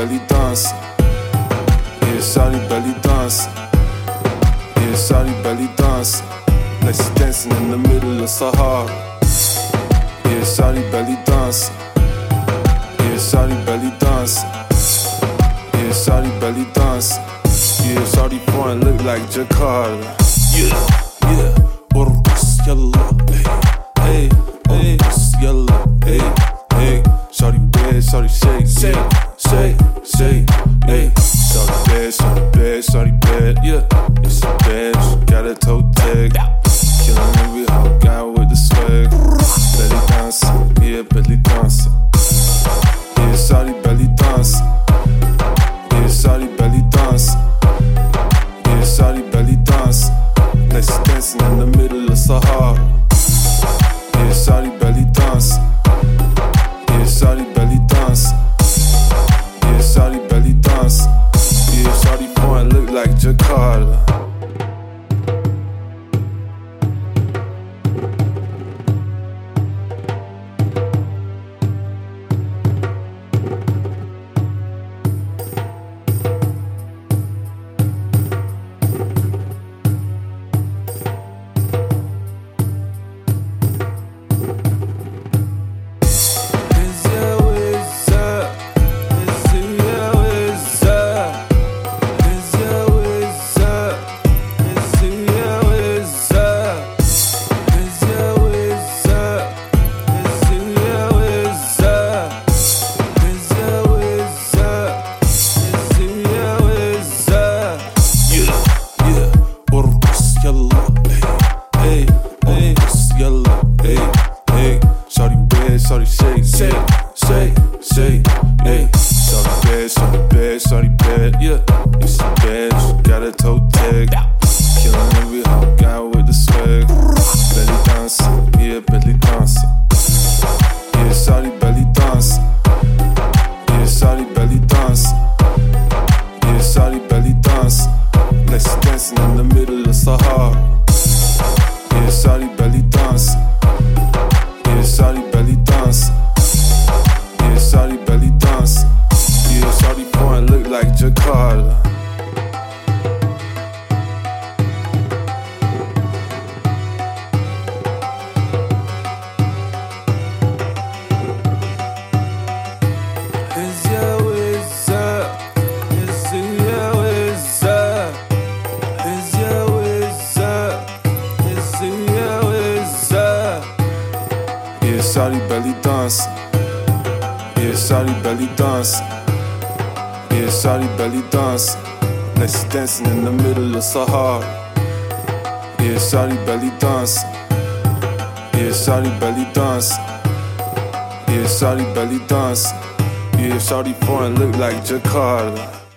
belly dance, Yeah, shawty belly dance, Yeah, shawty belly dancing. Like she dancing in the middle of Sahara. Yeah, shawty belly dance, Yeah, shawty belly dance, Yeah, shawty belly dance. Yeah, shawty front look like Jakarta. Yeah, yeah. Urqas yellow, hey, hey, hey, urqas hey, hey. Shawty red, shawty shake, shake. Yeah. bed, shorty bed, yeah, it's a bed. Got a tote. Shawty belly dancing. Yeah, Shawty belly dancing. Yeah, Shawty belly dancing. Like she dancing in the middle of Sahara. Yeah, Shawty belly dancing. Yeah, Shawty belly dancing. Yeah, Shawty belly dancing. Yeah, Shawty point look like Jakarta.